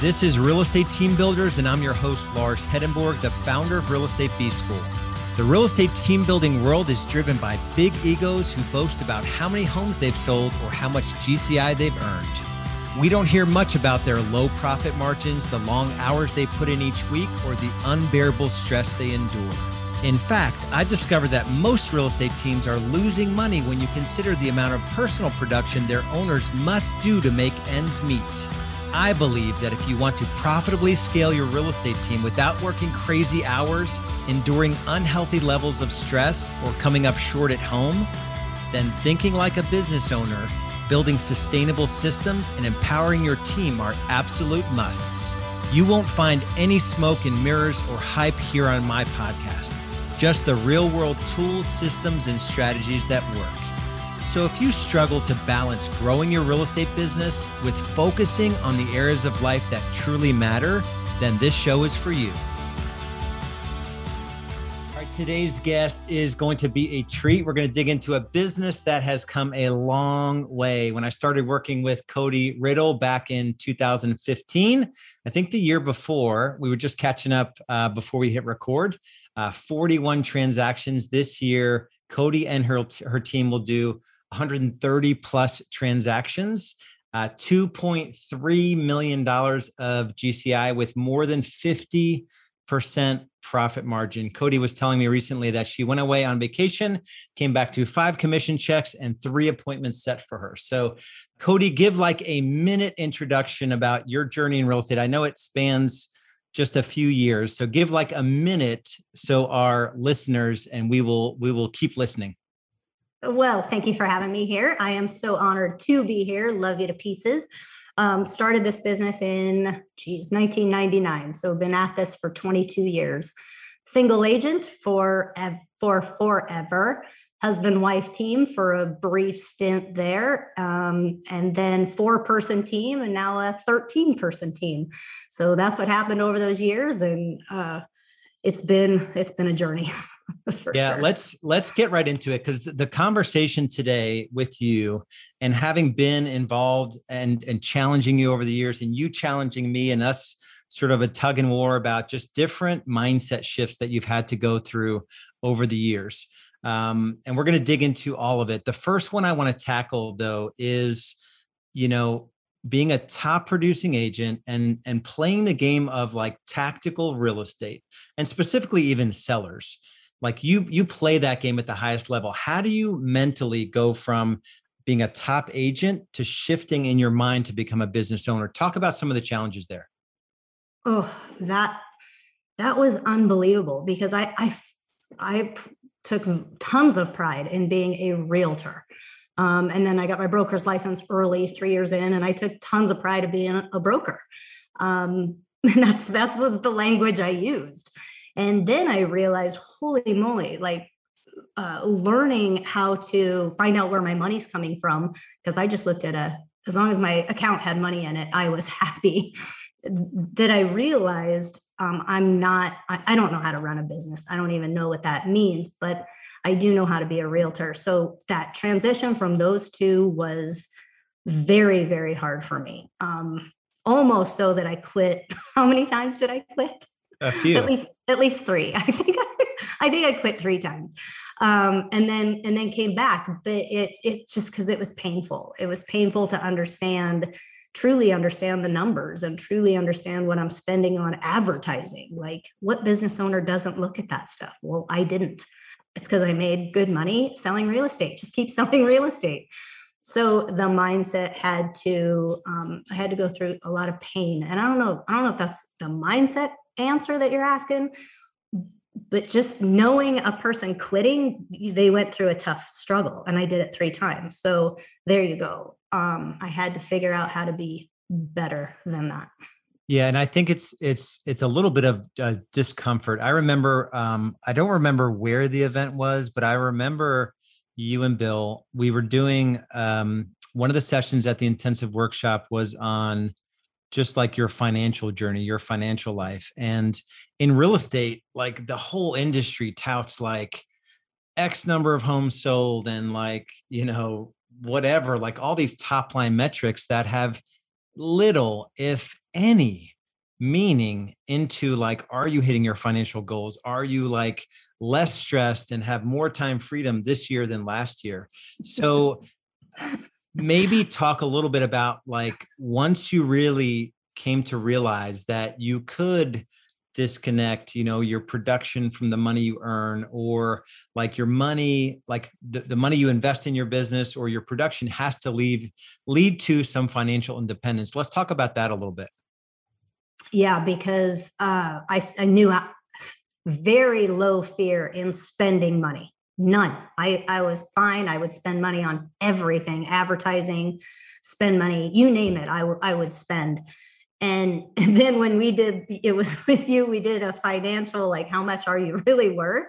This is Real Estate Team Builders, and I'm your host, Lars Hedenborg, the founder of Real Estate B School. The real estate team building world is driven by big egos who boast about how many homes they've sold or how much GCI they've earned. We don't hear much about their low profit margins, the long hours they put in each week, or the unbearable stress they endure. In fact, I've discovered that most real estate teams are losing money when you consider the amount of personal production their owners must do to make ends meet. I believe that if you want to profitably scale your real estate team without working crazy hours, enduring unhealthy levels of stress, or coming up short at home, then thinking like a business owner, building sustainable systems, and empowering your team are absolute musts. You won't find any smoke and mirrors or hype here on my podcast, just the real world tools, systems, and strategies that work. So, if you struggle to balance growing your real estate business with focusing on the areas of life that truly matter, then this show is for you. All right, today's guest is going to be a treat. We're going to dig into a business that has come a long way. When I started working with Cody Riddle back in 2015, I think the year before, we were just catching up uh, before we hit record. Uh, 41 transactions this year. Cody and her, her team will do 130 plus transactions, uh, $2.3 million of GCI with more than 50% profit margin. Cody was telling me recently that she went away on vacation, came back to five commission checks and three appointments set for her. So, Cody, give like a minute introduction about your journey in real estate. I know it spans just a few years so give like a minute so our listeners and we will we will keep listening well, thank you for having me here. I am so honored to be here. Love you to pieces. Um, started this business in, geez, 1999. So been at this for 22 years. Single agent for for forever. Husband wife team for a brief stint there, um, and then four person team, and now a 13 person team. So that's what happened over those years, and uh, it's been it's been a journey. yeah sure. let's let's get right into it because the conversation today with you and having been involved and and challenging you over the years and you challenging me and us sort of a tug and war about just different mindset shifts that you've had to go through over the years. Um, and we're going to dig into all of it. The first one i want to tackle though is you know being a top producing agent and and playing the game of like tactical real estate and specifically even sellers like you you play that game at the highest level. How do you mentally go from being a top agent to shifting in your mind to become a business owner? Talk about some of the challenges there. Oh that that was unbelievable because i i i took tons of pride in being a realtor. Um, and then i got my broker's license early three years in and i took tons of pride of being a broker. Um, and that's that's was the language i used and then I realized, holy moly, like uh, learning how to find out where my money's coming from, because I just looked at a, as long as my account had money in it, I was happy. that I realized um, I'm not, I, I don't know how to run a business. I don't even know what that means, but I do know how to be a realtor. So that transition from those two was very, very hard for me. Um, almost so that I quit. How many times did I quit? A few. At least at least three. I think I, I think I quit three times. Um, and then and then came back. But it it's just because it was painful. It was painful to understand, truly understand the numbers and truly understand what I'm spending on advertising. Like what business owner doesn't look at that stuff? Well, I didn't. It's because I made good money selling real estate. Just keep selling real estate so the mindset had to um, i had to go through a lot of pain and i don't know i don't know if that's the mindset answer that you're asking but just knowing a person quitting they went through a tough struggle and i did it three times. So there you go. Um, i had to figure out how to be better than that. Yeah and i think it's it's it's a little bit of uh, discomfort. I remember um, i don't remember where the event was but i remember you and bill we were doing um, one of the sessions at the intensive workshop was on just like your financial journey, your financial life. And in real estate, like the whole industry touts like X number of homes sold and like, you know, whatever, like all these top line metrics that have little, if any, meaning into like, are you hitting your financial goals? Are you like less stressed and have more time freedom this year than last year? So maybe talk a little bit about like once you really came to realize that you could disconnect you know your production from the money you earn or like your money like the, the money you invest in your business or your production has to leave lead to some financial independence. Let's talk about that a little bit. Yeah because uh, I, I knew I, very low fear in spending money none. I, I was fine. I would spend money on everything advertising spend money you name it I, w- I would spend. And, and then when we did it was with you we did a financial like how much are you really worth?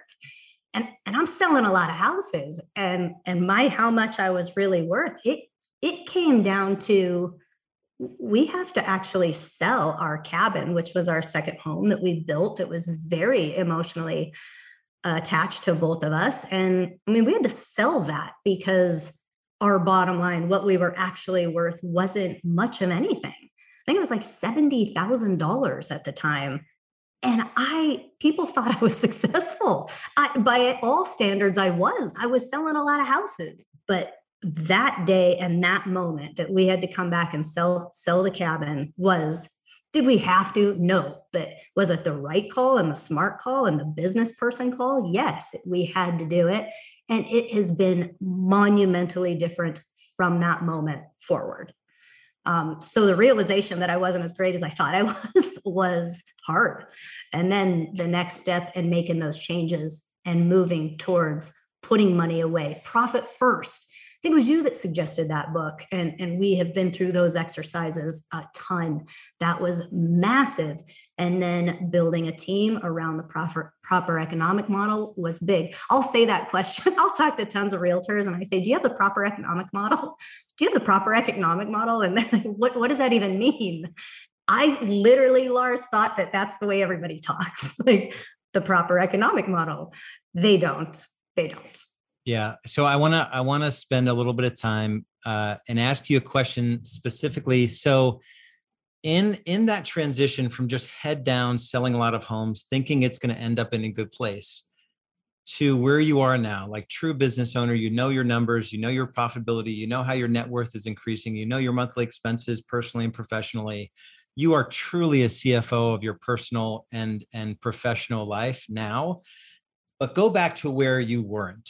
And and i'm selling a lot of houses and and my how much i was really worth it it came down to we have to actually sell our cabin which was our second home that we built that was very emotionally attached to both of us and i mean we had to sell that because our bottom line what we were actually worth wasn't much of anything I think it was like $70,000 at the time. And I, people thought I was successful. I, by all standards, I was. I was selling a lot of houses. But that day and that moment that we had to come back and sell sell the cabin was did we have to? No. But was it the right call and the smart call and the business person call? Yes we had to do it. And it has been monumentally different from that moment forward. Um, so the realization that I wasn't as great as I thought I was was hard. And then the next step in making those changes and moving towards putting money away, profit first, think it was you that suggested that book. And, and we have been through those exercises a ton. That was massive. And then building a team around the proper, proper economic model was big. I'll say that question. I'll talk to tons of realtors and I say, Do you have the proper economic model? Do you have the proper economic model? And like, what, what does that even mean? I literally, Lars, thought that that's the way everybody talks, like the proper economic model. They don't. They don't. Yeah. So I want to I want to spend a little bit of time uh, and ask you a question specifically. So in in that transition from just head down selling a lot of homes, thinking it's going to end up in a good place, to where you are now, like true business owner, you know your numbers, you know your profitability, you know how your net worth is increasing, you know your monthly expenses personally and professionally. You are truly a CFO of your personal and and professional life now. But go back to where you weren't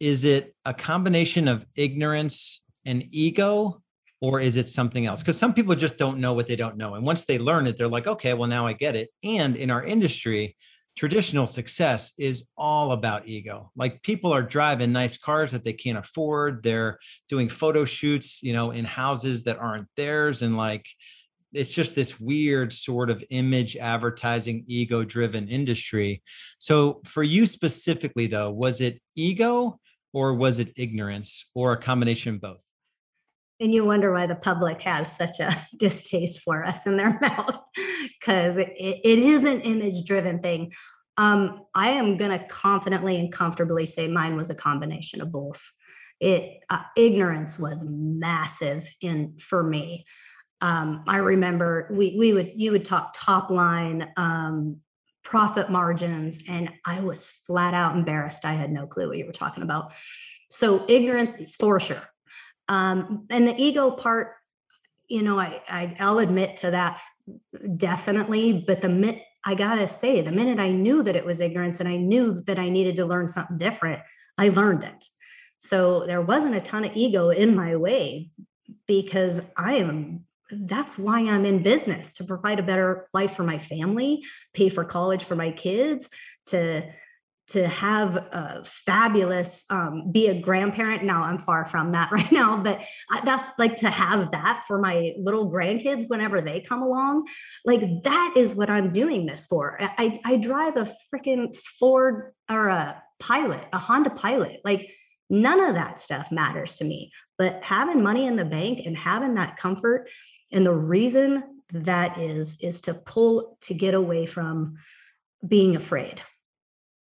is it a combination of ignorance and ego or is it something else? Because some people just don't know what they don't know and once they learn it they're like okay well now i get it. And in our industry traditional success is all about ego. Like people are driving nice cars that they can't afford they're doing photo shoots you know in houses that aren't theirs and like it's just this weird sort of image advertising ego driven industry. So for you specifically though was it ego or was it ignorance or a combination of both? And you wonder why the public has such a distaste for us in their mouth because it, it is an image driven thing. Um, I am going to confidently and comfortably say mine was a combination of both. It uh, ignorance was massive in for me. Um, I remember we we would you would talk top line um, profit margins. And I was flat out embarrassed. I had no clue what you were talking about. So ignorance for sure. Um, and the ego part, you know, I, I I'll admit to that definitely. But the minute I gotta say, the minute I knew that it was ignorance and I knew that I needed to learn something different, I learned it. So there wasn't a ton of ego in my way because I am that's why I'm in business to provide a better life for my family, pay for college for my kids, to to have a fabulous um, be a grandparent. Now i'm far from that right now but I, that's like to have that for my little grandkids whenever they come along. Like that is what i'm doing this for. I, I drive a freaking ford or a pilot a honda pilot. Like none of that stuff matters to me. But having money in the bank and having that comfort and the reason that is, is to pull to get away from being afraid.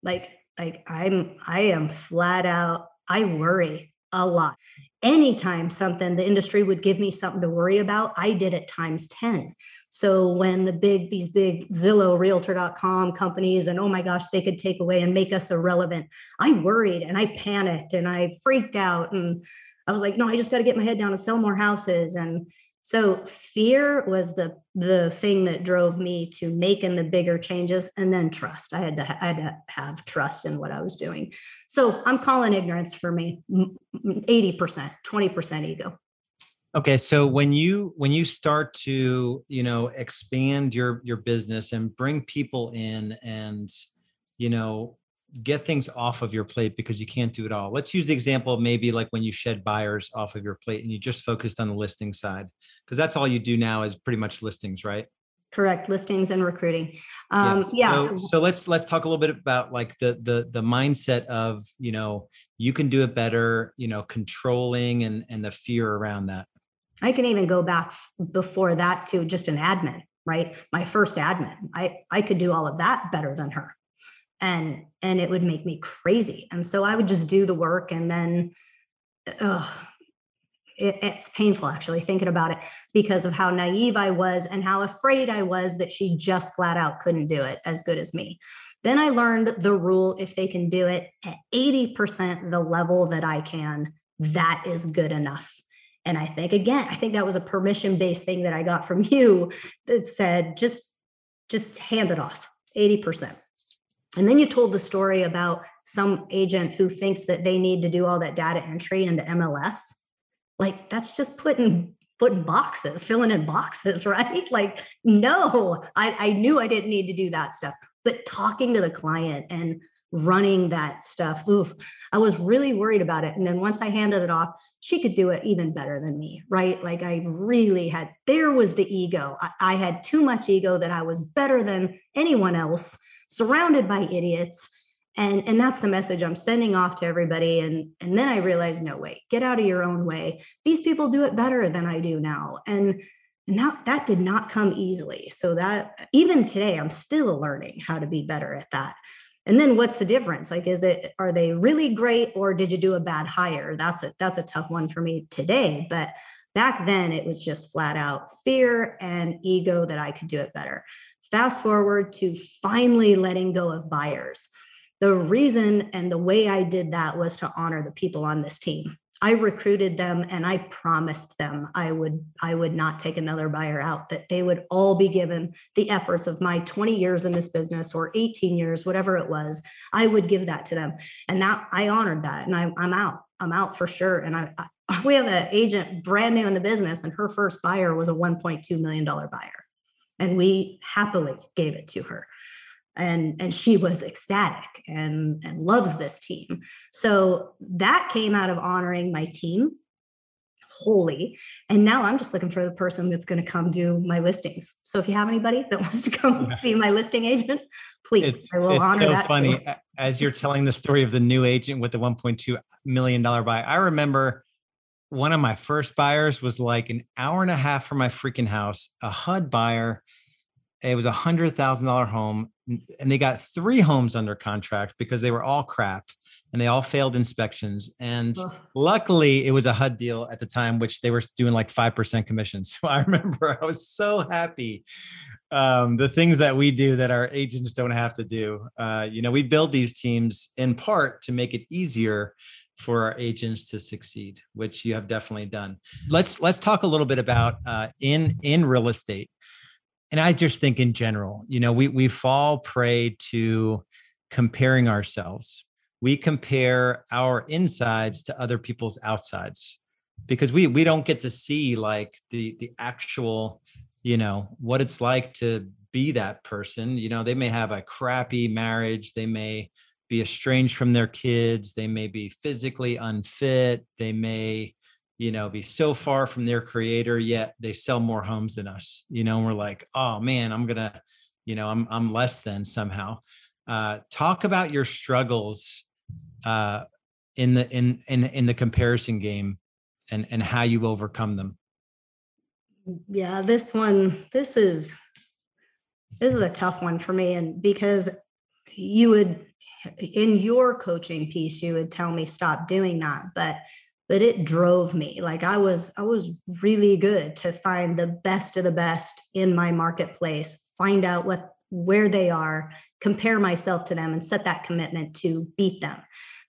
Like, like I'm, I am flat out, I worry a lot. Anytime something the industry would give me something to worry about, I did it times 10. So when the big, these big Zillow, realtor.com companies, and oh my gosh, they could take away and make us irrelevant, I worried and I panicked and I freaked out. And I was like, no, I just got to get my head down and sell more houses. And so fear was the the thing that drove me to making the bigger changes and then trust. I had to I had to have trust in what I was doing. So I'm calling ignorance for me 80%, 20% ego. Okay, so when you when you start to, you know, expand your your business and bring people in and you know, get things off of your plate because you can't do it all. Let's use the example of maybe like when you shed buyers off of your plate and you just focused on the listing side because that's all you do now is pretty much listings, right? Correct, listings and recruiting. Um, yeah. So, so let's let's talk a little bit about like the the the mindset of you know you can do it better, you know, controlling and and the fear around that. I can even go back before that to just an admin, right? My first admin. I I could do all of that better than her and and it would make me crazy. And so i would just do the work and then it, it's painful actually thinking about it because of how naive i was and how afraid i was that she just flat out couldn't do it as good as me. Then i learned the rule if they can do it at 80% the level that i can that is good enough. And i think again i think that was a permission based thing that i got from you that said just just hand it off 80% and then you told the story about some agent who thinks that they need to do all that data entry into MLS. Like that's just putting putting boxes, filling in boxes, right? Like, no, I, I knew I didn't need to do that stuff. But talking to the client and running that stuff, oof, I was really worried about it. And then once I handed it off, she could do it even better than me, right? Like I really had, there was the ego. I, I had too much ego that I was better than anyone else surrounded by idiots and and that's the message i'm sending off to everybody and and then i realized no way get out of your own way. These people do it better than i do now. And and that that did not come easily. So that even today i'm still learning how to be better at that. And then what's the difference? Like is it are they really great or did you do a bad hire? That's a that's a tough one for me today but back then it was just flat out fear and ego that i could do it better Fast forward to finally letting go of buyers. The reason and the way I did that was to honor the people on this team. I recruited them and I promised them I would I would not take another buyer out that they would all be given the efforts of my 20 years in this business or 18 years whatever it was I would give that to them and that I honored that and I, am out I'm out for sure and I, I we have an agent brand new in the business and her first buyer was a 1.2 million dollar buyer and we happily gave it to her and and she was ecstatic and and loves this team so that came out of honoring my team wholly and now i'm just looking for the person that's going to come do my listings so if you have anybody that wants to come yeah. be my listing agent please it's, i will it's honor so that funny too. as you're telling the story of the new agent with the 1.2 million dollar buy i remember one of my first buyers was like an hour and a half from my freaking house, a HUD buyer. It was a hundred thousand dollar home, and they got three homes under contract because they were all crap and they all failed inspections. And luckily, it was a HUD deal at the time, which they were doing like five percent commissions. So I remember I was so happy. Um, the things that we do that our agents don't have to do. Uh, you know, we build these teams in part to make it easier for our agents to succeed, which you have definitely done. Let's let's talk a little bit about uh, in in real estate, and I just think in general, you know, we we fall prey to comparing ourselves. We compare our insides to other people's outsides because we we don't get to see like the the actual, you know, what it's like to be that person. You know, they may have a crappy marriage, they may be estranged from their kids they may be physically unfit they may you know be so far from their creator yet they sell more homes than us you know we're like oh man i'm gonna you know i'm i'm less than somehow. Uh talk about your struggles uh in the in in in the comparison game and and how you overcome them. Yeah this one this is this is a tough one for me and because you would in your coaching piece, you would tell me stop doing that. But but it drove me like i was i was really good to find the best of the best in my marketplace find out what where they are compare myself to them and set that commitment to beat them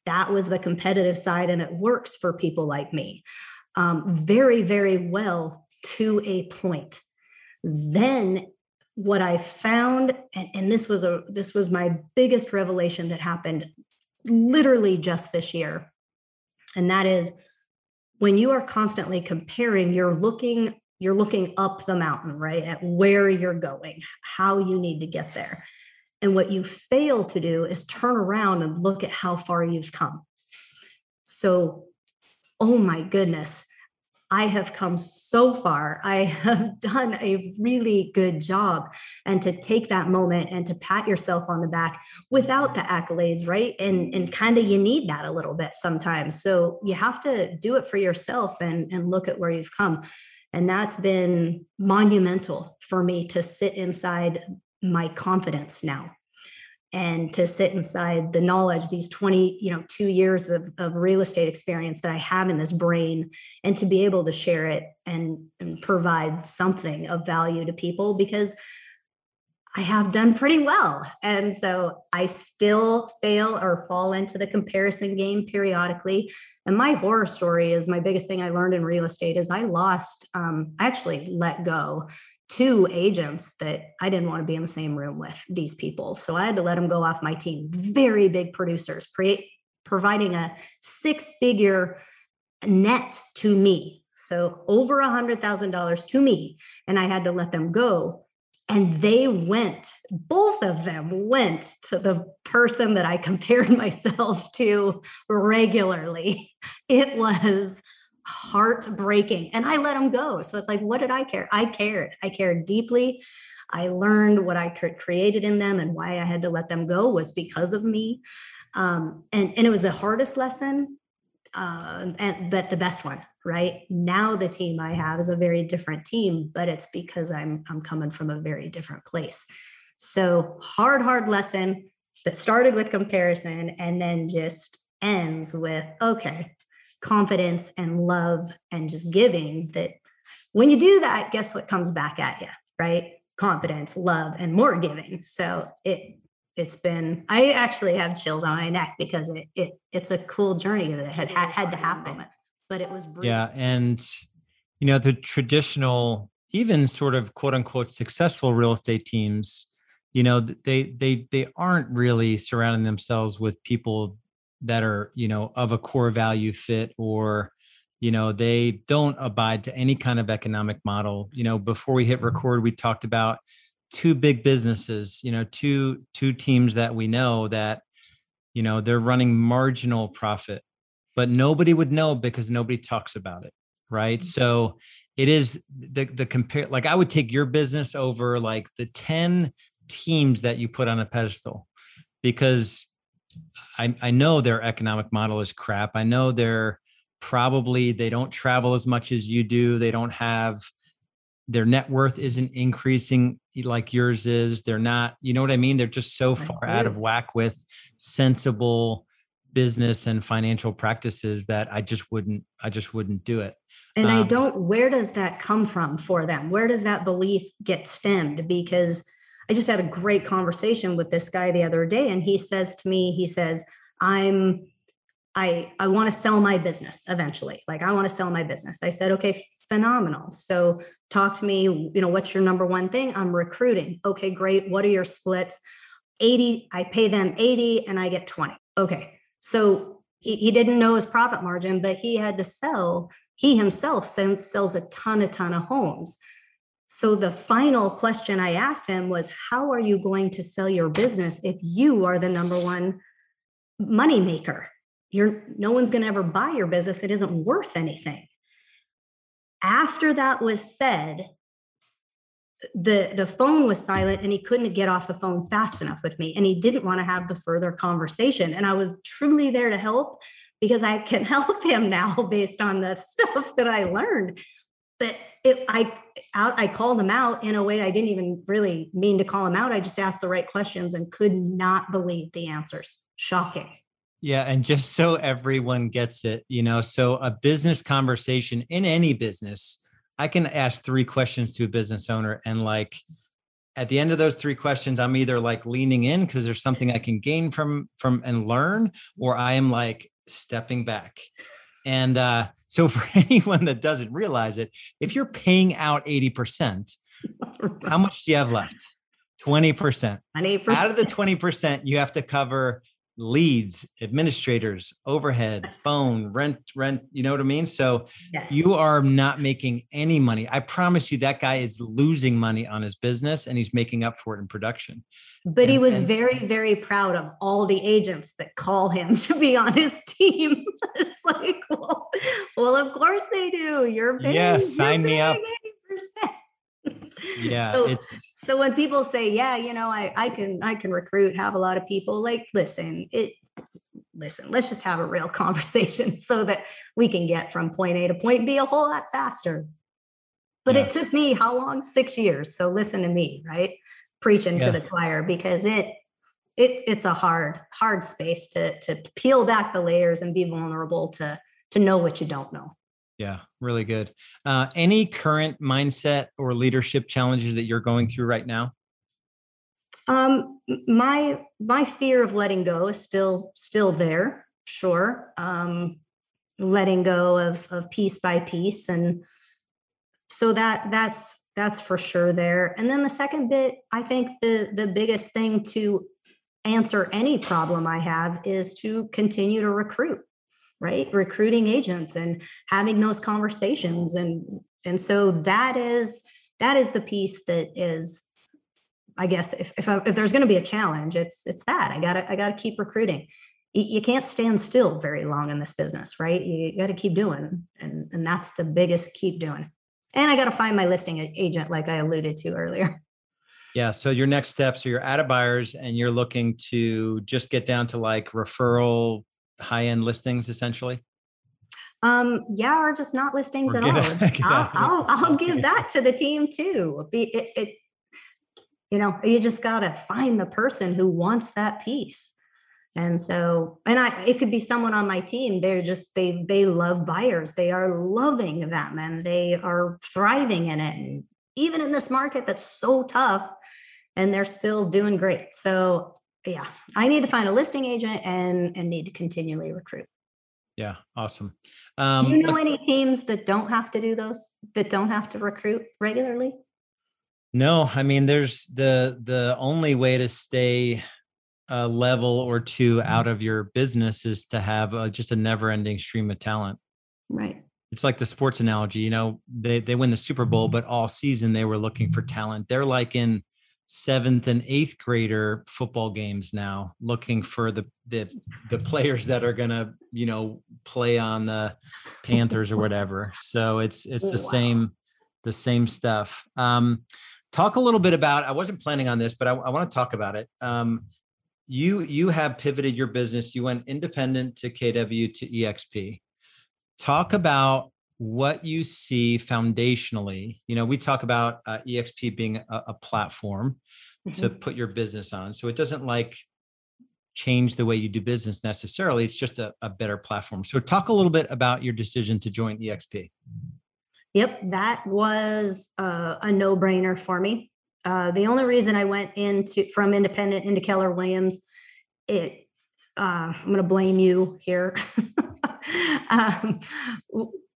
that was the competitive side and it works for people like me um, very very well to a point then what i found and, and this was a this was my biggest revelation that happened literally just this year. And that is when you are constantly comparing you're looking you're looking up the mountain right at where you're going how you need to get there. And what you fail to do is turn around and look at how far you've come. So oh my goodness I have come so far. I have done a really good job. And to take that moment and to pat yourself on the back without the accolades, right? And, and kind of you need that a little bit sometimes. So you have to do it for yourself and, and look at where you've come. And that's been monumental for me to sit inside my confidence now and to sit inside the knowledge these 20 you know two years of, of real estate experience that i have in this brain and to be able to share it and, and provide something of value to people because i have done pretty well. And so i still fail or fall into the comparison game periodically. And my horror story is my biggest thing i learned in real estate is i lost um, i actually let go two agents that I didn't want to be in the same room with these people. So I had to let them go off my team. Very big producers, pre- providing a six figure net to me. So over a hundred thousand dollars to me. And I had to let them go. And they went, both of them went to the person that I compared myself to regularly. It was heartbreaking. And I let them go. So it's like, what did I care? I cared. I cared deeply. I learned what I created in them and why I had to let them go was because of me. Um, and, and it was the hardest lesson, uh, and, but the best one, right? Now the team I have is a very different team, but it's because I'm, I'm coming from a very different place. So hard, hard lesson that started with comparison and then just ends with, okay, confidence and love and just giving that when you do that guess what comes back at you right? Confidence love and more giving. So it it's been i actually have chills on my neck because it, it it's a cool journey that had had, had to happen but it was brutal. yeah and you know the traditional even sort of quote unquote successful real estate teams you know they they they aren't really surrounding themselves with people that are you know of a core value fit or you know they don't abide to any kind of economic model you know before we hit mm-hmm. record we talked about two big businesses you know two two teams that we know that you know they're running marginal profit but nobody would know because nobody talks about it right mm-hmm. so it is the the compare like i would take your business over like the 10 teams that you put on a pedestal because I, I know their economic model is crap. I know they're probably they don't travel as much as you do. They don't have their net worth isn't increasing like yours is. They're not, you know what I mean? They're just so far out of whack with sensible business and financial practices that I just wouldn't, I just wouldn't do it. And um, I don't, where does that come from for them? Where does that belief get stemmed? Because I just had a great conversation with this guy the other day, and he says to me, he says, I'm I I want to sell my business eventually. Like I want to sell my business. I said, okay, phenomenal. So talk to me, you know, what's your number one thing? I'm recruiting. Okay, great. What are your splits? 80, I pay them 80 and I get 20. Okay. So he, he didn't know his profit margin, but he had to sell, he himself sends, sells a ton, a ton of homes. So the final question I asked him was, How are you going to sell your business if you are the number one money maker? You're no one's going to ever buy your business. It isn't worth anything. After that was said, the the phone was silent and he couldn't get off the phone fast enough with me and he didn't want to have the further conversation and i was truly there to help because i can help him now based on the stuff that i learned but it, I out I called him out in a way I didn't even really mean to call him out. I just asked the right questions and could not believe the answers. Shocking. Yeah. And just so everyone gets it, you know, so a business conversation in any business, I can ask three questions to a business owner and like at the end of those three questions, I'm either like leaning in because there's something I can gain from from and learn, or I am like stepping back. And uh, so for anyone that doesn't realize it, if you're paying out 80%, how much do you have left? 20%. 20%. Out of the 20%, you have to cover leads, administrators, overhead, phone, rent, rent, you know what I mean? So yes. you are not making any money. I promise you that guy is losing money on his business and he's making up for it in production. But and, he was and, very, very proud of all the agents that call him to be on his team. it's like, well, well, of course they do. You're paying, yeah, sign me up. 80%. yeah. So, so when people say, yeah, you know, I, I can, I can recruit, have a lot of people like, listen, it, listen, let's just have a real conversation so that we can get from point A to point B a whole lot faster. But yeah. it took me how long? Six years. So listen to me, right? Preaching yeah. to the choir because it it's it's a hard, hard space to to peel back the layers and be vulnerable to to know what you don't know. Yeah, really good. Uh, any current mindset or leadership challenges that you're going through right now? Um, my my fear of letting go is still still there. Sure, um, letting go of of piece by piece, and so that that's that's for sure there. And then the second bit, I think the the biggest thing to answer any problem I have is to continue to recruit right? Recruiting agents and having those conversations. And and so that is that is the piece that is i guess if if, I, if there's going to be a challenge it's it's that. I gotta i gotta keep recruiting. You, can't stand still very long in this business right? You got to keep doing. And and that's the biggest keep doing. And i got to find my listing agent like i alluded to earlier. Yeah. So your next steps are you're out of buyers and you're looking to just get down to like referral high end listings essentially? Um, yeah, or just not listings at all. I'll, I'll, I'll, give that to the team too. It, it, you know, you just got to find the person who wants that piece. And so, and I, it could be someone on my team. They're just, they, they love buyers. They are loving them and they are thriving in it. And even in this market that's so tough and they're still doing great. So yeah, I need to find a listing agent and and need to continually recruit. Yeah, awesome. Um, do you know any teams that don't have to do those that don't have to recruit regularly? No, I mean, there's the the only way to stay a level or two out of your business is to have a, just a never ending stream of talent. Right. It's like the sports analogy. You know, they they win the Super Bowl, but all season they were looking for talent. They're like in seventh and eighth grader football games now looking for the the the players that are gonna you know play on the panthers or whatever. So it's it's the wow. same the same stuff. Um talk a little bit about i wasn't planning on this but i, I want to talk about it. Um you you have pivoted your business. You went independent to kw to exp talk about what you see foundationally you know we talk about uh, exp being a, a platform mm-hmm. to put your business on. So it doesn't like change the way you do business necessarily. It's just a, a better platform. So talk a little bit about your decision to join exp yep that was uh, a no-brainer for me. Uh, the only reason i went into from independent into keller williams it uh, i'm going to blame you here. Um,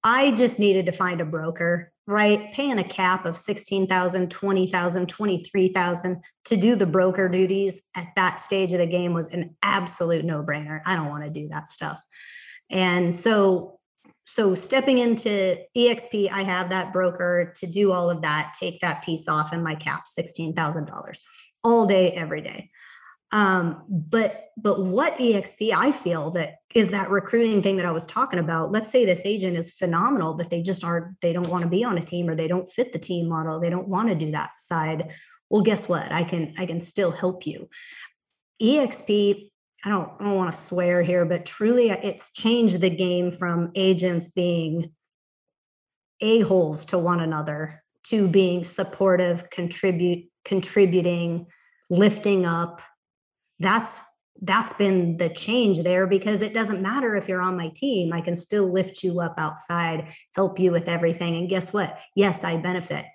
I just needed to find a broker, right? Paying a cap of 16,000, 20,000, 23,000 to do the broker duties at that stage of the game was an absolute no-brainer. I don't want to do that stuff. And so so stepping into exp i have that broker to do all of that take that piece off and my cap $16000 all day every day um, but but what exp i feel that is that recruiting thing that i was talking about let's say this agent is phenomenal but they just aren't they don't want to be on a team or they don't fit the team model they don't want to do that side well guess what? I can i can still help you. Exp i don't, I don't want to swear here but truly it's changed the game from agents being a-holes to one another to being supportive contribute contributing lifting up that's that's been the change there because it doesn't matter if you're on my team. I can still lift you up outside, help you with everything. And guess what? Yes, I benefit.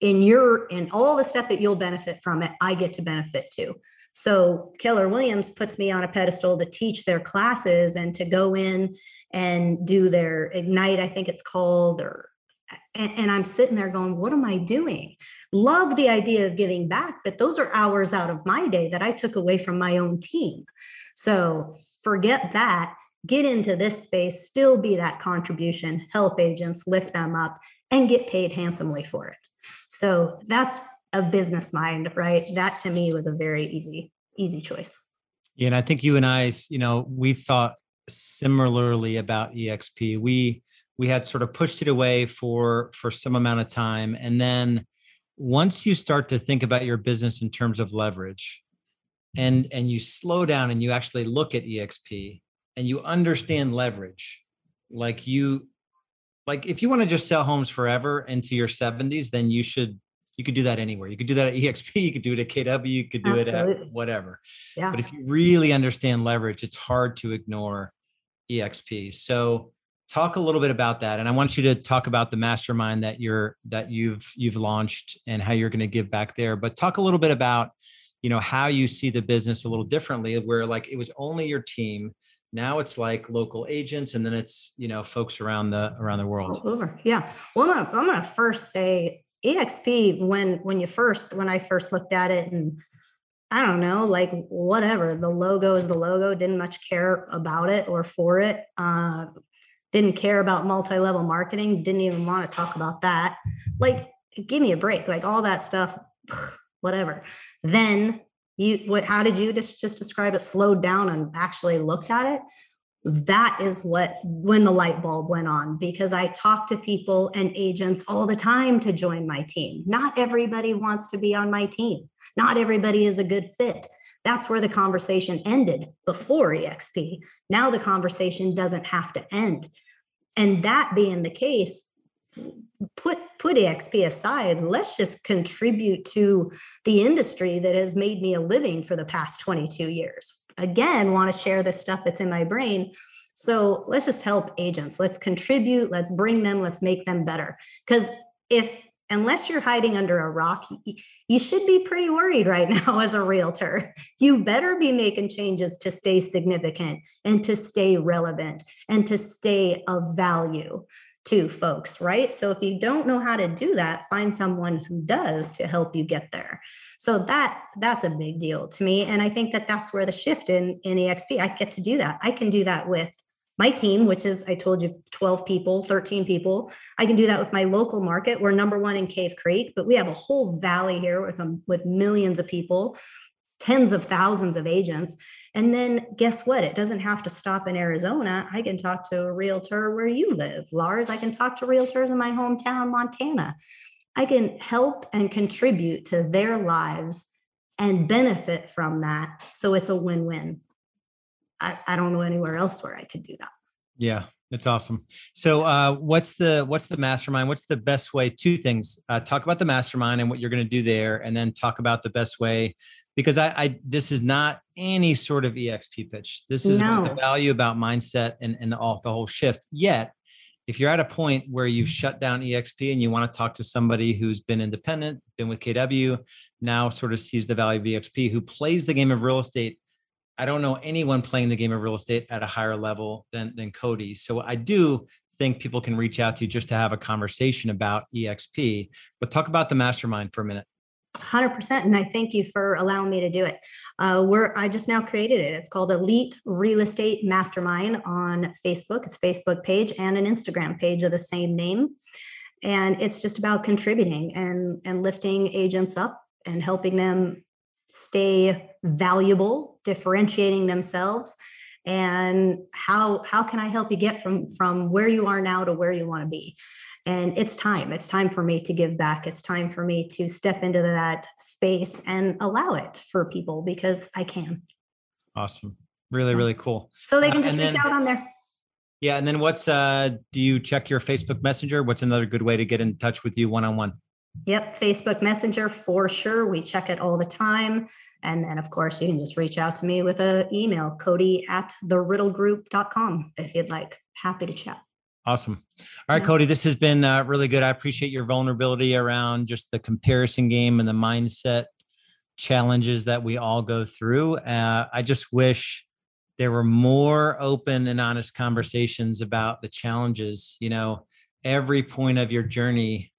In your in all the stuff that you'll benefit from it, I get to benefit too. So Keller Williams puts me on a pedestal to teach their classes and to go in and do their ignite, I think it's called, or and, and, I'm sitting there going, what am I doing? Love the idea of giving back, but those are hours out of my day that I took away from my own team. So forget that. Get into this space, still be that contribution, help agents, lift them up, and get paid handsomely for it. So that's a business mind, right? That to me was a very easy, easy choice. Yeah, and I think you and I, you know, we thought similarly about EXP. We we had sort of pushed it away for for some amount of time and then once you start to think about your business in terms of leverage and and you slow down and you actually look at exp and you understand leverage like you like if you want to just sell homes forever into your 70s then you should you could do that anywhere you could do that at exp you could do it at kw you could do Absolutely. it at whatever yeah. but if you really understand leverage it's hard to ignore exp so talk a little bit about that and i want you to talk about the mastermind that you're that you've you've launched and how you're going to give back there but talk a little bit about you know how you see the business a little differently where like it was only your team now it's like local agents and then it's you know folks around the around the world over. yeah well i'm gonna, I'm gonna first say exp when when you first when i first looked at it and I don't know, like whatever. The logo is the logo. Didn't much care about it or for it. Uh, didn't care about multi-level marketing didn't even want to talk about that. Like give me a break like all that stuff whatever. Then you what how did you just just describe it slowed down and actually looked at it? That is what when the light bulb went on because i talk to people and agents all the time to join my team. Not everybody wants to be on my team. Not everybody is a good fit that's where the conversation ended before exp now the conversation doesn't have to end. And that being the case put put exp aside let's just contribute to the industry that has made me a living for the past 22 years. Again want to share the stuff that's in my brain. So let's just help agents. Let's contribute. Let's bring them. Let's make them better. Because if unless you're hiding under a rock, you should be pretty worried right now as a realtor. You better be making changes to stay significant and to stay relevant and to stay of value to folks, right? So if you don't know how to do that, find someone who does to help you get there. So that that's a big deal to me and I think that that's where the shift in in EXP I get to do that. I can do that with my team, which is, I told you, 12 people, 13 people. I can do that with my local market. We're number one in Cave Creek, but we have a whole valley here with, um, with millions of people, tens of thousands of agents. And then guess what? It doesn't have to stop in Arizona. I can talk to a realtor where you live, Lars. I can talk to realtors in my hometown, Montana. I can help and contribute to their lives and benefit from that. So it's a win win. I, I don't know anywhere else where I could do that. Yeah, that's awesome. So, uh, what's the what's the mastermind? What's the best way? Two things: uh, talk about the mastermind and what you're going to do there, and then talk about the best way. Because I, I this is not any sort of exp pitch. This is no. the value about mindset and and all the whole shift. Yet, if you're at a point where you've shut down exp and you want to talk to somebody who's been independent, been with KW, now sort of sees the value of exp, who plays the game of real estate I don't know anyone playing the game of real estate at a higher level than than Cody. So I do think people can reach out to you just to have a conversation about EXP. But talk about the mastermind for a minute. 100% and i thank you for allowing me to do it uh, we're i just now created it it's called elite real estate mastermind on facebook it's facebook page and an instagram page of the same name and it's just about contributing and and lifting agents up and helping them stay valuable, differentiating themselves and how how can i help you get from from where you are now to where you want to be? And it's time. It's time for me to give back. It's time for me to step into that space and allow it for people because i can. Awesome. Really really cool. so they can just uh, reach then, out on there. Yeah and then what's uh do you check your facebook messenger? What's another good way to get in touch with you one-on-one Yep, Facebook Messenger for sure. We check it all the time. And then, of course, you can just reach out to me with an email, cody at theriddlegroup.com if you'd like. Happy to chat. Awesome. All right, Cody, this has been uh, really good. I appreciate your vulnerability around just the comparison game and the mindset challenges that we all go through. Uh, I just wish there were more open and honest conversations about the challenges. You know, every point of your journey,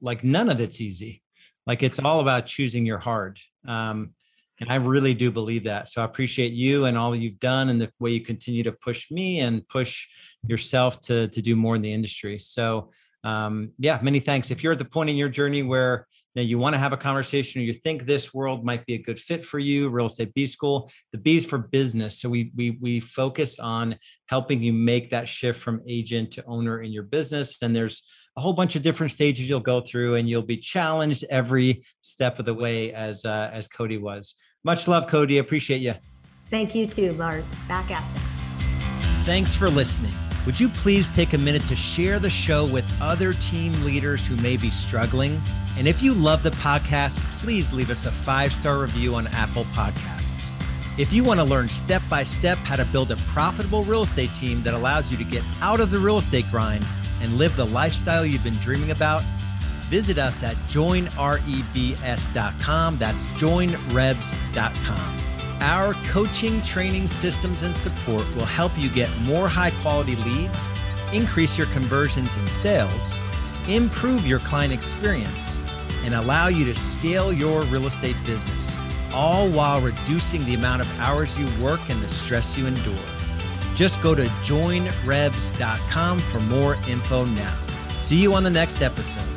like none of it's easy. Like it's all about choosing your hard. Um, and I really do believe that. So I appreciate you and all you've done and the way you continue to push me and push yourself to, to do more in the industry. So um, yeah, many thanks. If you're at the point in your journey where you, know, you want to have a conversation or you think this world might be a good fit for you, Real Estate B School, the B is for business. So we we we focus on helping you make that shift from agent to owner in your business. And there's a whole bunch of different stages you'll go through and you'll be challenged every step of the way as uh, as Cody was. Much love, Cody. Appreciate you. Thank you too, Lars. Back at you. Thanks for listening. Would you please take a minute to share the show with other team leaders who may be struggling? And if you love the podcast, please leave us a five star review on Apple Podcasts. If you want to learn step by step how to build a profitable real estate team that allows you to get out of the real estate grind and live the lifestyle you've been dreaming about, visit us at joinrebs.com. That's joinrebs.com. Our coaching, training, systems, and support will help you get more high quality leads, increase your conversions and sales, improve your client experience, and allow you to scale your real estate business, all while reducing the amount of hours you work and the stress you endure. Just go to joinrebs.com for more info now. See you on the next episode.